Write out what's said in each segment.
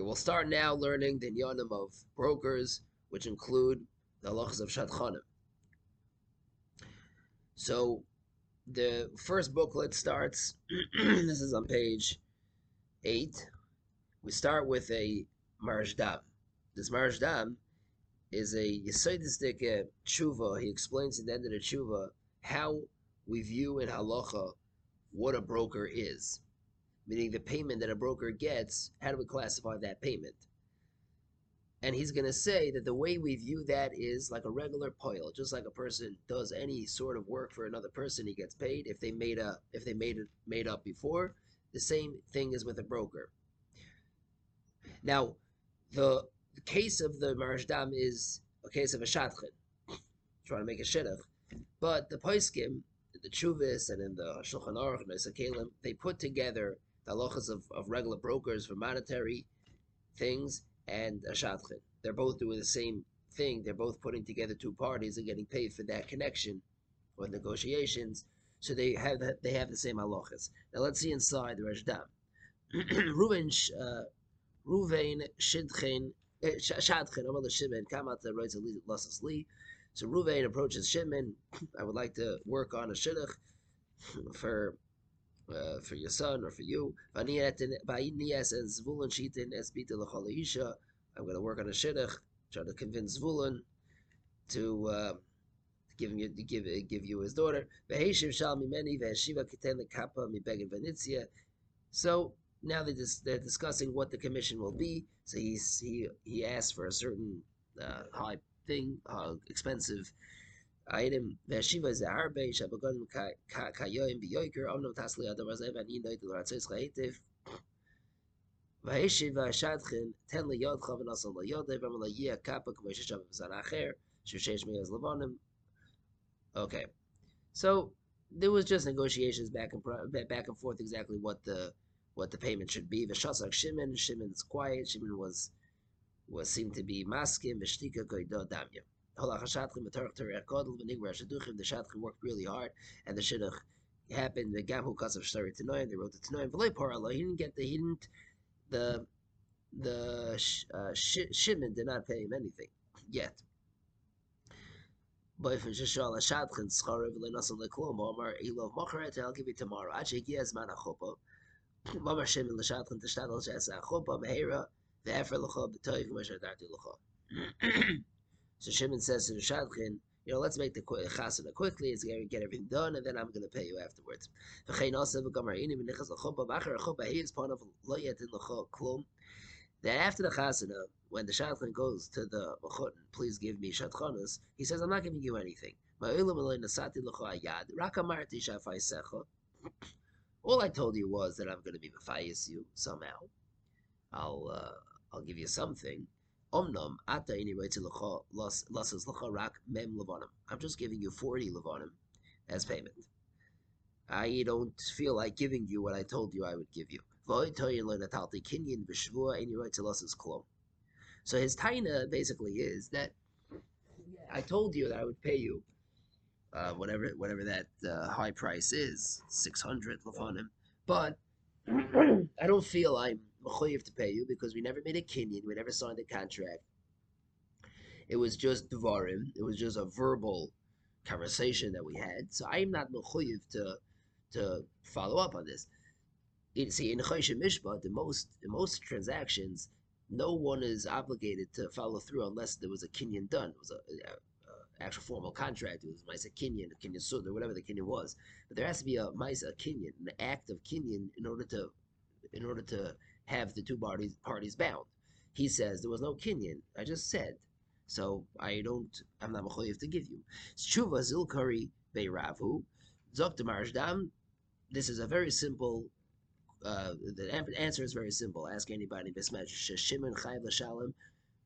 Okay, we'll start now learning the Nyanim of brokers, which include the halachas of Shadchanim. So, the first booklet starts, this is on page 8. We start with a Maharashdam. This Maharashdam is a Yesodistic uh, tshuva. He explains at the end of the tshuva how we view in halacha what a broker is, meaning the payment that a broker gets. How do we classify that payment? And he's going to say that the way we view that is like a regular poil, just like a person does any sort of work for another person, he gets paid. If they made a, if they made it made up before, the same thing is with a broker. Now, the, the case of the Maharashdam is a case of a shadchan, trying to make a shidduch. But the Poiskim, the Chuvis, and in the Shulchan Aruch and the they put together the halachas of, of regular brokers for monetary things and a shadchan. They're both doing the same thing. They're both putting together two parties and getting paid for that connection or negotiations. So they have they have the same halachas. Now let's see inside the Rajdam. Ruven uh, Ruvain Shidchen eh, Shadchen Amal Shimon Kamat writes Lasas Li. So Ruvain approaches Shimon. I would like to work on a shidduch for uh, for your son or for you. I'm going to work on a shidduch, try to convince Zvulun to uh, give him give give you his daughter. So now they just, they're discussing what the commission will be. So he's he he asked for a certain uh, high thing, uh, expensive item Veshiva is Arbe Shabagon Kayoim Biyoiker Omno Tasli Adamazev and Yinoid Loratzois Chaitiv Vaishiva Shadchin Ten Liyod Chavin Asan Liyodev Amal Yia Kapak Veshishav Zanacher Shushesh Meyaz Lavonim. Okay, so there was just negotiations back and back and forth exactly what the what the payment should be. Veshasak Shimon Shimon's quiet. Shimon was was seemed to be maskim. Veshtika Koido Damya. The Shadchan worked really hard, and the Shidduch happened. The Gamu of Shtari Tanoim, they wrote the Tanoim. V'lei Par Allah, he didn't get the, he didn't, the, the uh, Shimon did not pay him anything yet. I'll give you tomorrow. עד שהגיע זמן החופה. ואמר שמן לשדכן תשתדל שעשה החופה מהירה, ואפר לך בטוב כמו שהדרתי לך. So Shimon says to the Shadchan, you know, let's make the chasana quickly. It's going to get everything done, and then I'm going to pay you afterwards. That after the chasana, when the shadchan goes to the mechut, please give me shadchanas, he says, I'm not giving you anything. All I told you was that I'm going to be mafayis you somehow. I'll uh, I'll give you something. Omnam ata lasas rak mem levanim. I'm just giving you 40 levanim as payment. I don't feel like giving you what I told you I would give you. So his taina basically is that I told you that I would pay you uh, whatever whatever that uh, high price is, 600 levanim, but I don't feel I'm mechoyev to pay you because we never made a kinyan, we never signed a contract. It was just dvarim. It was just a verbal conversation that we had. So I am not mechoyev to to follow up on this. It, see, in Choshen Mishpat, in most in most transactions, no one is obligated to follow through unless there was a kinyan done. It was a, a, a actual formal contract. It was Maisa Kinyan, a Kinyan Sud, or whatever the Kinyan was. But there has to be a Maisa Kinyan, an act of Kinyan, in order to in order to have the two parties parties bound. He says there was no kinyan. I just said. So I don't, I'm not mechoyev to give you. Tshuva zilkari beiravu, zok dam. This is a very simple. Uh, the answer is very simple. Ask anybody. Bismach shimon chayv l'shalom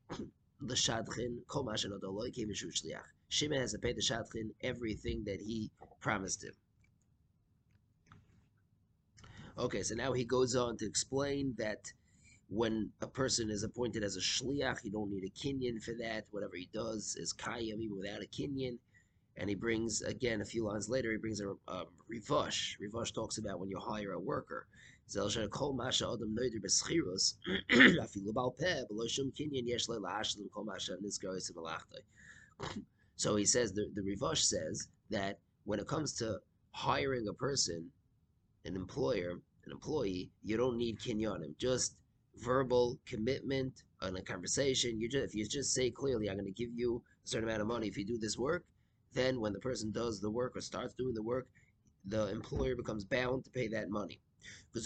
l'shadchin kol mashenodoloi came shliach. Shimon has to pay the shadchin everything that he promised him. Okay, so now he goes on to explain that when a person is appointed as a shliach, you don't need a kinyan for that. Whatever he does is kayam even without a kinyan. And he brings again a few lines later. He brings a, a rivash. Rivash talks about when you hire a worker. So he says the the Rivash says that when it comes to hiring a person, an employer, an employee, you don't need kinyanim. Just verbal commitment on a conversation. You just if you just say clearly, I'm going to give you a certain amount of money if you do this work. Then when the person does the work or starts doing the work, the employer becomes bound to pay that money. He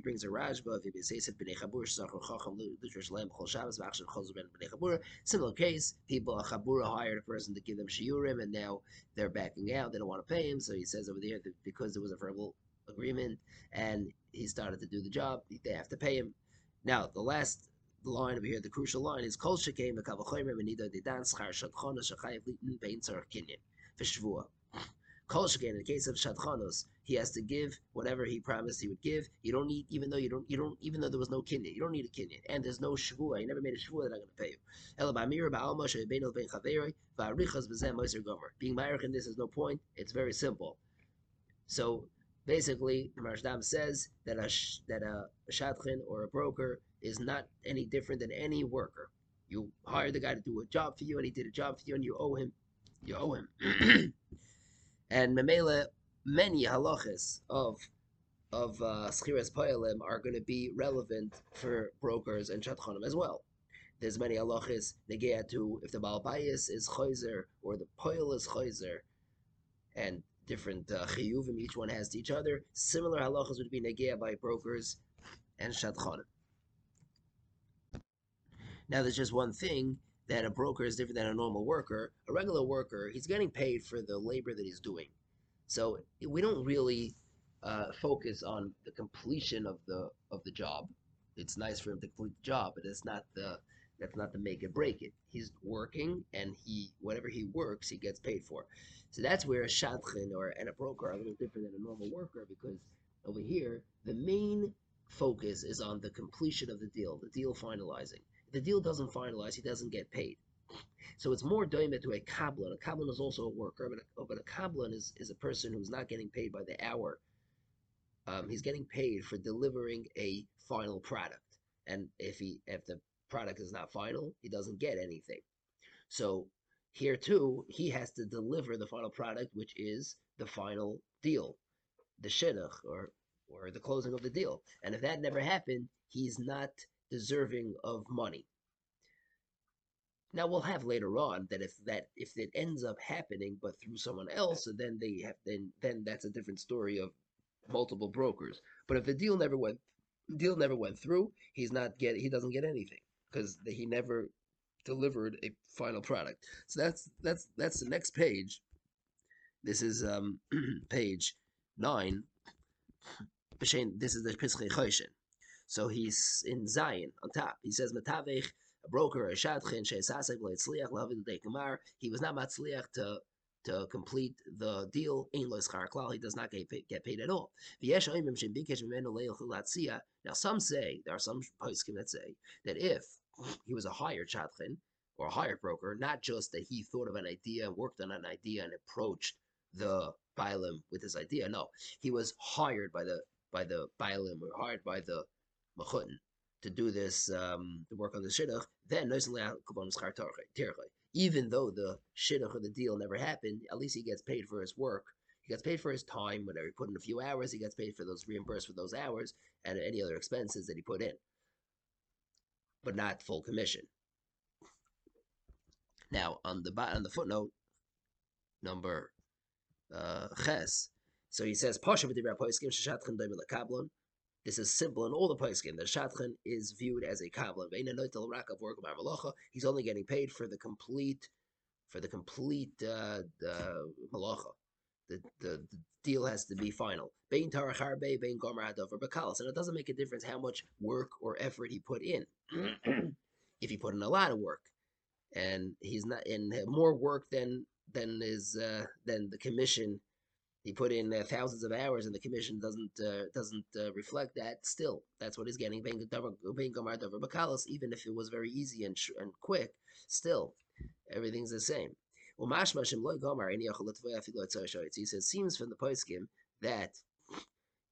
brings a Rajba, Similar case, people, a Chabura hired a person to give them Shiurim, and now they're backing out, they don't want to pay him, so he says over there that because there was a verbal agreement, and he started to do the job, they have to pay him. Now, the last line over here, the crucial line is Kol Shekem Mekavachoymer Menida Dedan Schar Shadchona Shechayev Litin Bein Tzarech Kinyan. For Kol Shekem, in the case of Shadchanos, he has to give whatever he promised he would give. You don't need, even though you don't, you don't, even though there was no kinyan, you don't need a kinyan, and there's no shvua. You never made a shvua that I'm going to pay you. Being ma'arich in this is no point. It's very simple. So basically, the Maharashdam says that a that a, shadchan or a broker is not any different than any worker. You hired the guy to do a job for you, and he did a job for you, and you owe him. You owe him. and Memela, many halachas of of uh, schiras are going to be relevant for brokers and shadchanim as well. There's many halachas negea to if the balbayis is chayzer or the poil is chayzer, and different uh, chiyuvim each one has to each other. Similar halachas would be negea by brokers and shadchanim. Now, there's just one thing that a broker is different than a normal worker. A regular worker, he's getting paid for the labor that he's doing. So we don't really uh, focus on the completion of the of the job. It's nice for him to complete the job, but it's not the that's not the make it break it. He's working, and he whatever he works, he gets paid for. So that's where a shadchan or and a broker are a little different than a normal worker because over here the main focus is on the completion of the deal, the deal finalizing If the deal doesn't finalize, he doesn't get paid. So it's more doimet to a kablan. A kablan is also a worker, but a, but a kablan is, is a person who's not getting paid by the hour. Um, he's getting paid for delivering a final product, and if he if the product is not final, he doesn't get anything. So here too, he has to deliver the final product, which is the final deal, the shidduch or or the closing of the deal. And if that never happened, he's not deserving of money. Now we'll have later on that if that if it ends up happening but through someone else, then they have then then that's a different story of multiple brokers. But if the deal never went deal never went through, he's not get he doesn't get anything because he never delivered a final product. So that's that's that's the next page. This is um page nine. This is the. So he's in Zion on top. He says a broker, a shadchin, she'esasek le'etzliach lahavin kamar. He was not matzliach to to complete the deal. Ein lo klal. He does not get paid, get paid at all. Now some say there are some poskim that say that if he was a hired shadchin or a hired broker, not just that he thought of an idea and worked on an idea and approached the Bailim with his idea. No, he was hired by the by the Bailim or hired by the Machutin to do this, um, to work on the shidduch, then even though the shidduch or the deal never happened, at least he gets paid for his work. He gets paid for his time. whatever he put in a few hours, he gets paid for those reimbursed for those hours and any other expenses that he put in, but not full commission. Now on the on the footnote number uh, ches, so he says Pasha this is simple in all the poskim. The shadchan is viewed as a kablan. He's only getting paid for the complete, for the complete uh, the malacha. The, the, the deal has to be final. Bakalas, and it doesn't make a difference how much work or effort he put in. if he put in a lot of work, and he's not in more work than than is uh, than the commission he put in uh, thousands of hours and the commission doesn't uh, doesn't uh, reflect that still that's what he's getting even if it was very easy and, and quick still everything's the same he says seems from the poskim that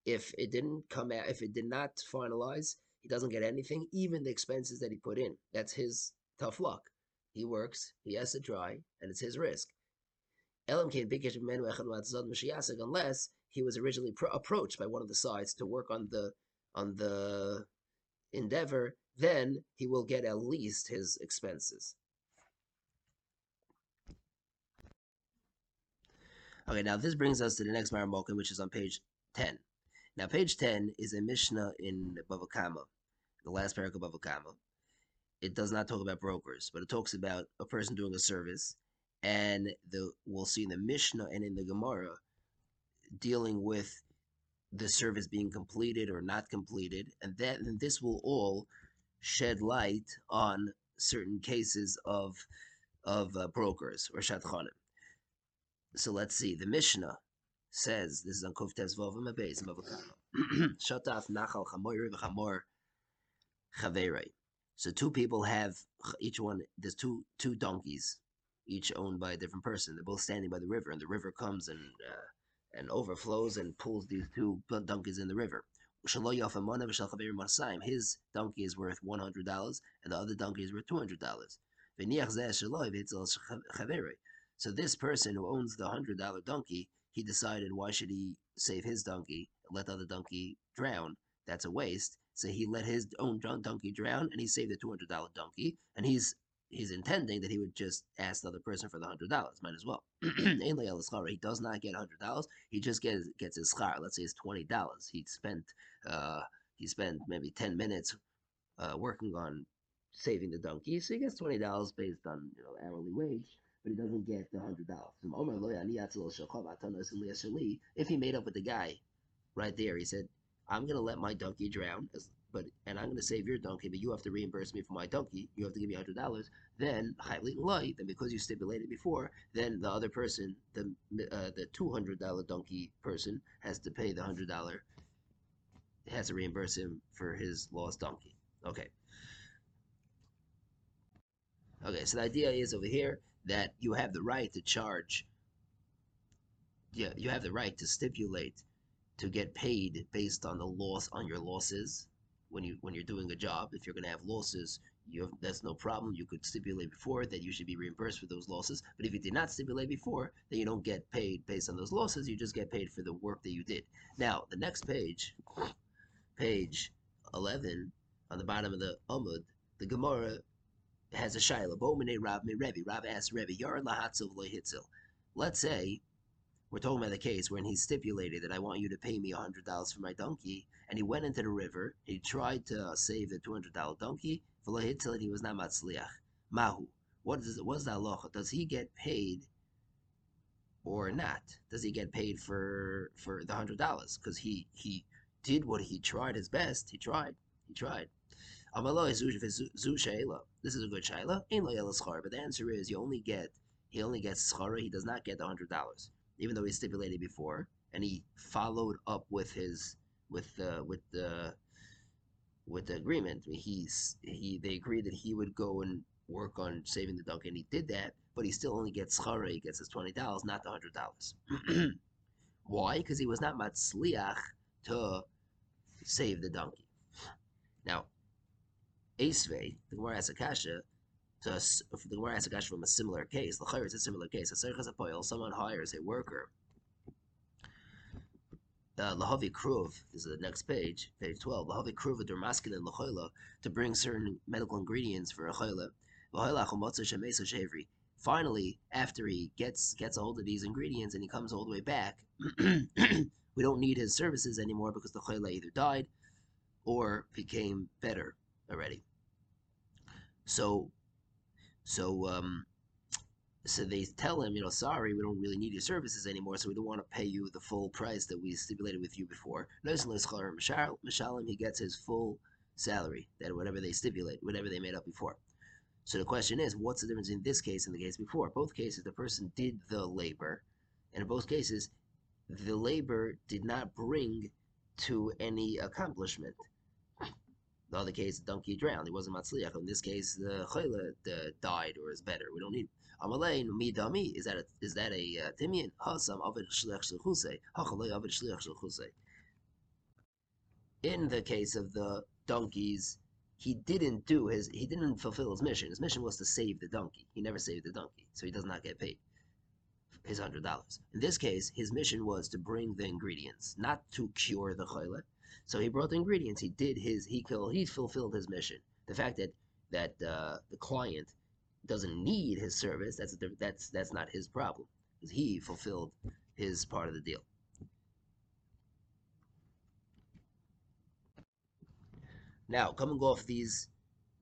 If it didn't come out, if it did not finalize, he doesn't get anything, even the expenses that he put in. That's his tough luck. He works, he has to try, and it's his risk. Unless he was originally pro- approached by one of the sides to work on the on the endeavor, then he will get at least his expenses. Okay, now this brings us to the next Maramokin, which is on page 10. Now, page 10 is a Mishnah in Bava Kama, the last paragraph of Bava Kama. It does not talk about brokers, but it talks about a person doing a service. And the we'll see in the Mishnah and in the Gemara dealing with the service being completed or not completed, and that and this will all shed light on certain cases of of uh, brokers or shadchanim. So let's see. The Mishnah says this is on Kuf Vovim Abeis Shataf Nachal Chamoyri v'Chamor. So two people have each one. There's two two donkeys, each owned by a different person. They're both standing by the river, and the river comes and uh, and overflows and pulls these two donkeys in the river. His donkey is worth one hundred dollars, and the other donkey is worth two hundred dollars. So this person who owns the hundred dollar donkey, he decided why should he save his donkey and let the other donkey drown? That's a waste. So he let his own donkey drown and he saved the two hundred dollar donkey, and he's he's intending that he would just ask the other person for the hundred dollars. Might as well. he does not get hundred dollars. He just gets gets his schar. Let's say it's twenty dollars. He spent uh, he spent maybe ten minutes uh, working on saving the donkey, so he gets twenty dollars based on you know hourly wage but he doesn't get the hundred dollars. If he made up with the guy right there, he said, "I'm gonna let my donkey drown, but and I'm gonna save your donkey, but you have to reimburse me for my donkey. You have to give me hundred dollars." Then highly light, then because you stipulated before, then the other person, the uh, the two hundred dollar donkey person, has to pay the hundred dollar. Has to reimburse him for his lost donkey. Okay. Okay, so the idea is over here that you have the right to charge yeah you have the right to stipulate to get paid based on the loss on your losses when you when you're doing a job if you're going to have losses you have, that's no problem you could stipulate before that you should be reimbursed for those losses but if you did not stipulate before then you don't get paid based on those losses you just get paid for the work that you did now the next page page 11 on the bottom of the Amud, the Gemara has a shaila. Bomene Rav me Rebbe. Rav asks Rebbe, Yar lahatzil hitzil. Let's say we're talking about the case when he stipulated that I want you to pay me hundred dollars for my donkey, and he went into the river. He tried to save the two hundred dollar donkey. Hitzil, and he was not matzliach. Mahu. What is? What's that locha? Does he get paid or not? Does he get paid for for the hundred dollars? Because he he did what he tried his best. He tried. He tried. This is a good shaila. But the answer is you only get he only gets schara. He does not get the hundred dollars, even though he stipulated before, and he followed up with his with the with the with the agreement. He's he they agreed that he would go and work on saving the donkey, and he did that. But he still only gets schara. He gets his twenty dollars, not the hundred dollars. Why? Because he was not matzliach to save the donkey. Now, Esve, the Gemara asks Akasha, to, the Gemara asks Akasha from a similar case. The is a similar case. A someone hires a worker. Uh, Kruv, this is the next page, page 12. Lahavi Kruv, Dermaskin and Lachoila, to bring certain medical ingredients for a Choila. Finally, after he gets gets a hold of these ingredients and he comes all the way back, we don't need his services anymore because the Choila either died or became better already. So, so, um, so they tell him, you know, sorry, we don't really need your services anymore, so we don't want to pay you the full price that we stipulated with you before. Mishalim, he gets his full salary, that whatever they stipulate, whatever they made up before. So the question is, what's the difference in this case and the case before? Both cases, the person did the labor, and in both cases, the labor did not bring to any accomplishment. The other case, the donkey drowned. It wasn't matzliach. In this case, the chayla died or is better. We don't need. Amalei mi dami. Is that a, is that a uh, timian? Hasam avid shlech shluchuse. Hachalei avid shlech shluchuse. in the case of the donkeys, he didn't do his he didn't fulfill his mission. His mission was to save the donkey. He never saved the donkey, so he does not get paid his hundred dollars. In this case, his mission was to bring the ingredients, not to cure the chayla. So he brought the ingredients. He did his he he fulfilled his mission. The fact that that uh, the client doesn't need his service that's that's that's not his problem because he fulfilled his part of the deal. Now, coming off these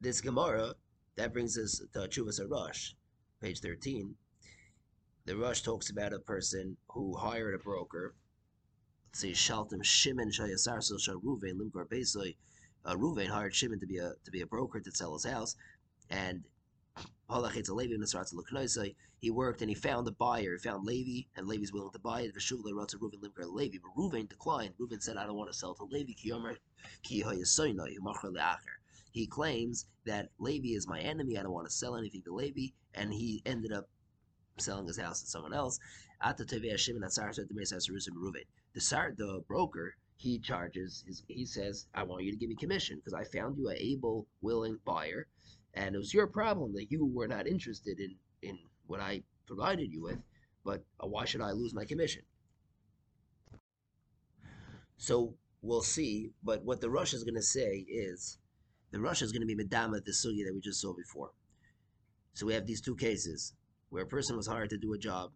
this Gemara, that brings us to Chuvas Rosh, page 13. The Rosh talks about a person who hired a broker. Let's say Shaltim Shimon Shayasar Shal Ruvain Limkar Beisoy. Uh, Ruvain hired Shimon to be a to be a broker to sell his house, and he worked and he found a buyer. He found Levi, and Levi's willing to buy it. Levi, but Reuven declined. Reuven said, "I don't want to sell to Levi." He claims that Levi is my enemy. I don't want to sell anything to Levi, and he ended up selling his house to someone else. The the broker, he charges. His, he says, "I want you to give me commission because I found you an able, willing buyer." and it was your problem that you were not interested in in what I provided you with. But uh, why should I lose my commission? So we'll see. But what the Rosh is going to say is, the Rosh is going to be Medama the sugya that we just saw before. So we have these two cases where a person was hired to do a job,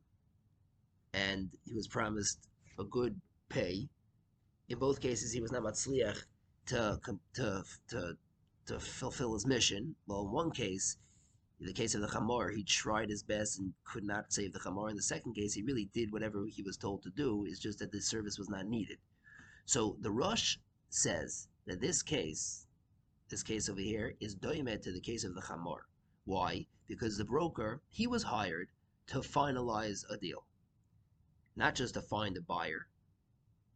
and he was promised a good pay. In both cases, he was not matzliach to to to to fulfill his mission. Well, in one case, in the case of the Chamor, he tried his best and could not save the Chamor. In the second case, he really did whatever he was told to do. It's just that the service was not needed. So the Rosh says that this case, this case over here, is doimed to the case of the Chamor. Why? Because the broker, he was hired to finalize a deal. Not just to find a buyer,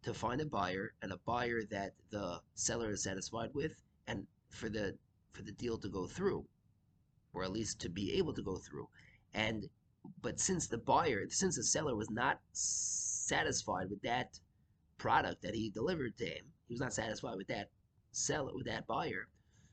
to find a buyer and a buyer that the seller is satisfied with and for the for the deal to go through, or at least to be able to go through. And but since the buyer, since the seller was not satisfied with that product that he delivered to him, he was not satisfied with that seller with that buyer.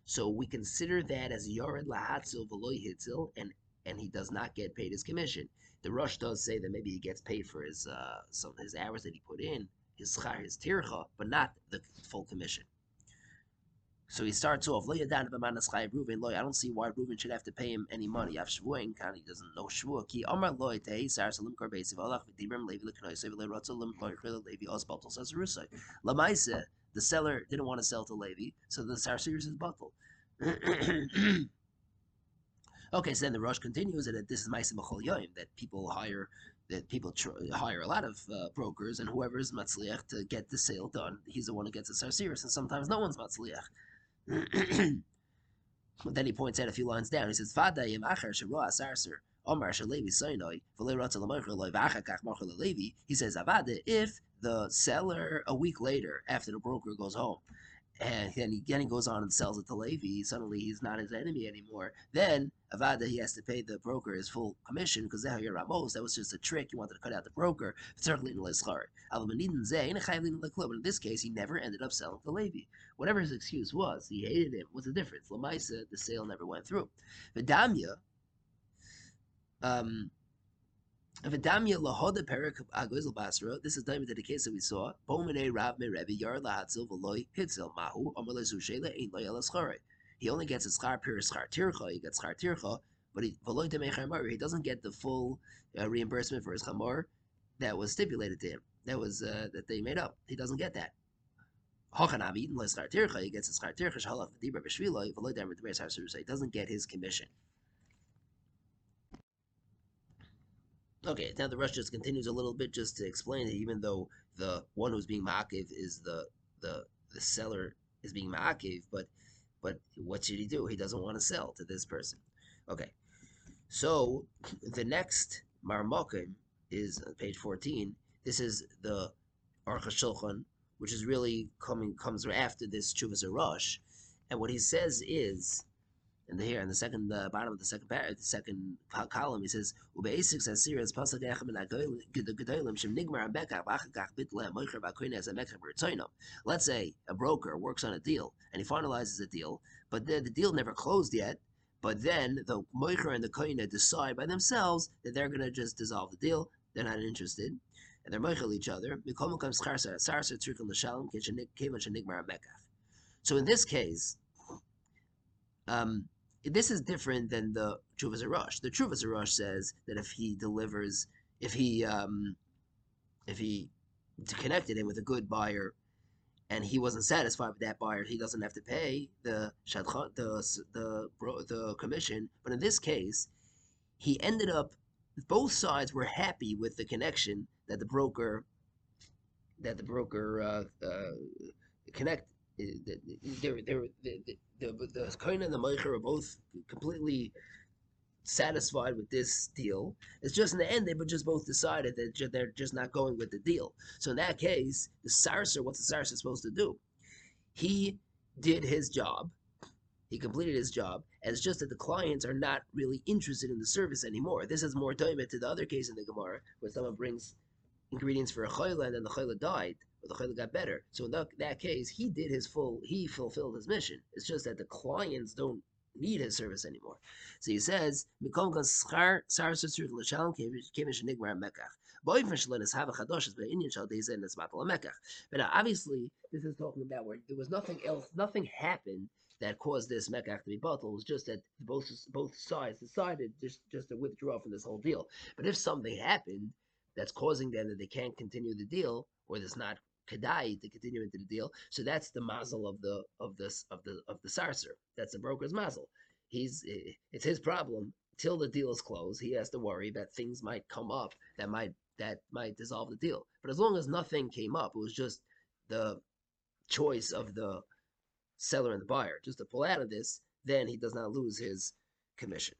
So we consider that as Yored Lahatzil Veloy Hitzil, and and he does not get paid his commission. The Rosh does say that maybe he gets paid for his uh, some his hours that he put in, his schar, his tircha, but not the full commission. So he starts off, I don't see why Reuven should have to pay him any money. He doesn't know Shvua. Ki Omar Loy Tei Sar Salim Karbesi Valach V'Dibram Levi L'Knoisei V'Le Rotzel Lim Loy Chil Levi Osbaltel says Rusai. Lamaise, the seller didn't want to sell to Levi, so the Sarsiris is bottled. okay, so then the Rosh continues that this is Maisa Yoim, that people hire that people tr- hire a lot of uh, brokers, and whoever is matzliach to get the sale done, he's the one who gets the sarsiris, and sometimes no one's matzliach then he points out a few lines down. He says, "Fadayim acher sheroa sarser." Omar Shalevi Sinai, He says, Avada, if the seller a week later, after the broker goes home, and then he, then he goes on and sells it to Levi, suddenly he's not his enemy anymore. Then Avada he has to pay the broker his full commission because Ramos. That was just a trick. He wanted to cut out the broker. But in this case, he never ended up selling to Levi. Whatever his excuse was, he hated him. What's the difference? Lamaisa, the sale never went through. Vidamya, um, This is to the case that we saw. Bomene rav me revi yar lahatzil v'loy hitzel mahu amalei zushele ein loy alaschare. He only gets a schar pir schar tircha. He gets schar tircha, but he v'loy demei He doesn't get the full uh, reimbursement for his chamor that was stipulated to him. That was uh, that they made up. He doesn't get that. Hachanavi unless schar tircha. He gets a schar tircha shalach v'dibra b'shviloi v'loy demer He doesn't get his commission. Okay, now the Rosh just continues a little bit just to explain that even though the one who's being ma'akiv is the the the seller is being ma'akiv, but but what should he do? He doesn't want to sell to this person. Okay, so the next marmokim is on page fourteen. This is the Aruch Shulchan, which is really coming comes after this Chuvas Rosh, and what he says is And here in the second uh, bottom of the second par- the second column, he says, "Ubeisik pasuk echem and gedolim shem nigmar bitle moicher b'koines amekach b'rtzoinom." Let's say a broker works on a deal and he finalizes a deal, but the, the deal never closed yet. But then the moicher and the koine decide by themselves that they're going to just dissolve the deal. They're not interested, and they're moichel each other. So in this case. Um, this is different than the Chuvas Arush. The Chuvas Arush says that if he delivers, if he um, if he connected him with a good buyer, and he wasn't satisfied with that buyer, he doesn't have to pay the shadchan, the the the commission. But in this case, he ended up. Both sides were happy with the connection that the broker that the broker uh, uh, connect. They, they, they, they, the the Kohen and the Meicher are both completely satisfied with this deal. It's just in the end they just both decided that they're just not going with the deal. So in that case, the sarser, what's the sarser supposed to do? He did his job. He completed his job, and it's just that the clients are not really interested in the service anymore. This is more time to the other case in the Gemara, where someone brings ingredients for a chayla and then the chayla died the chayla got better. So in that, that case, he did his full, he fulfilled his mission. It's just that the clients don't need his service anymore. So he says, "Mikom schar sar susur l'shalom kevish nigmar mekach." But obviously, this is talking about where there was nothing else, nothing happened that caused this mekach to be bottled. It was just that both both sides decided just just to withdraw from this whole deal. But if something happened that's causing them that they can't continue the deal, or there's not kedai to continue into the deal. So that's the hmm. mazel of the of this of the of the sarser. That's the broker's mazel. He's it's his problem till the deal is closed. He has to worry that things might come up that might that might dissolve the deal. But as long as nothing came up, it was just the choice of the seller and the buyer just to pull out of this. Then he does not lose his commission.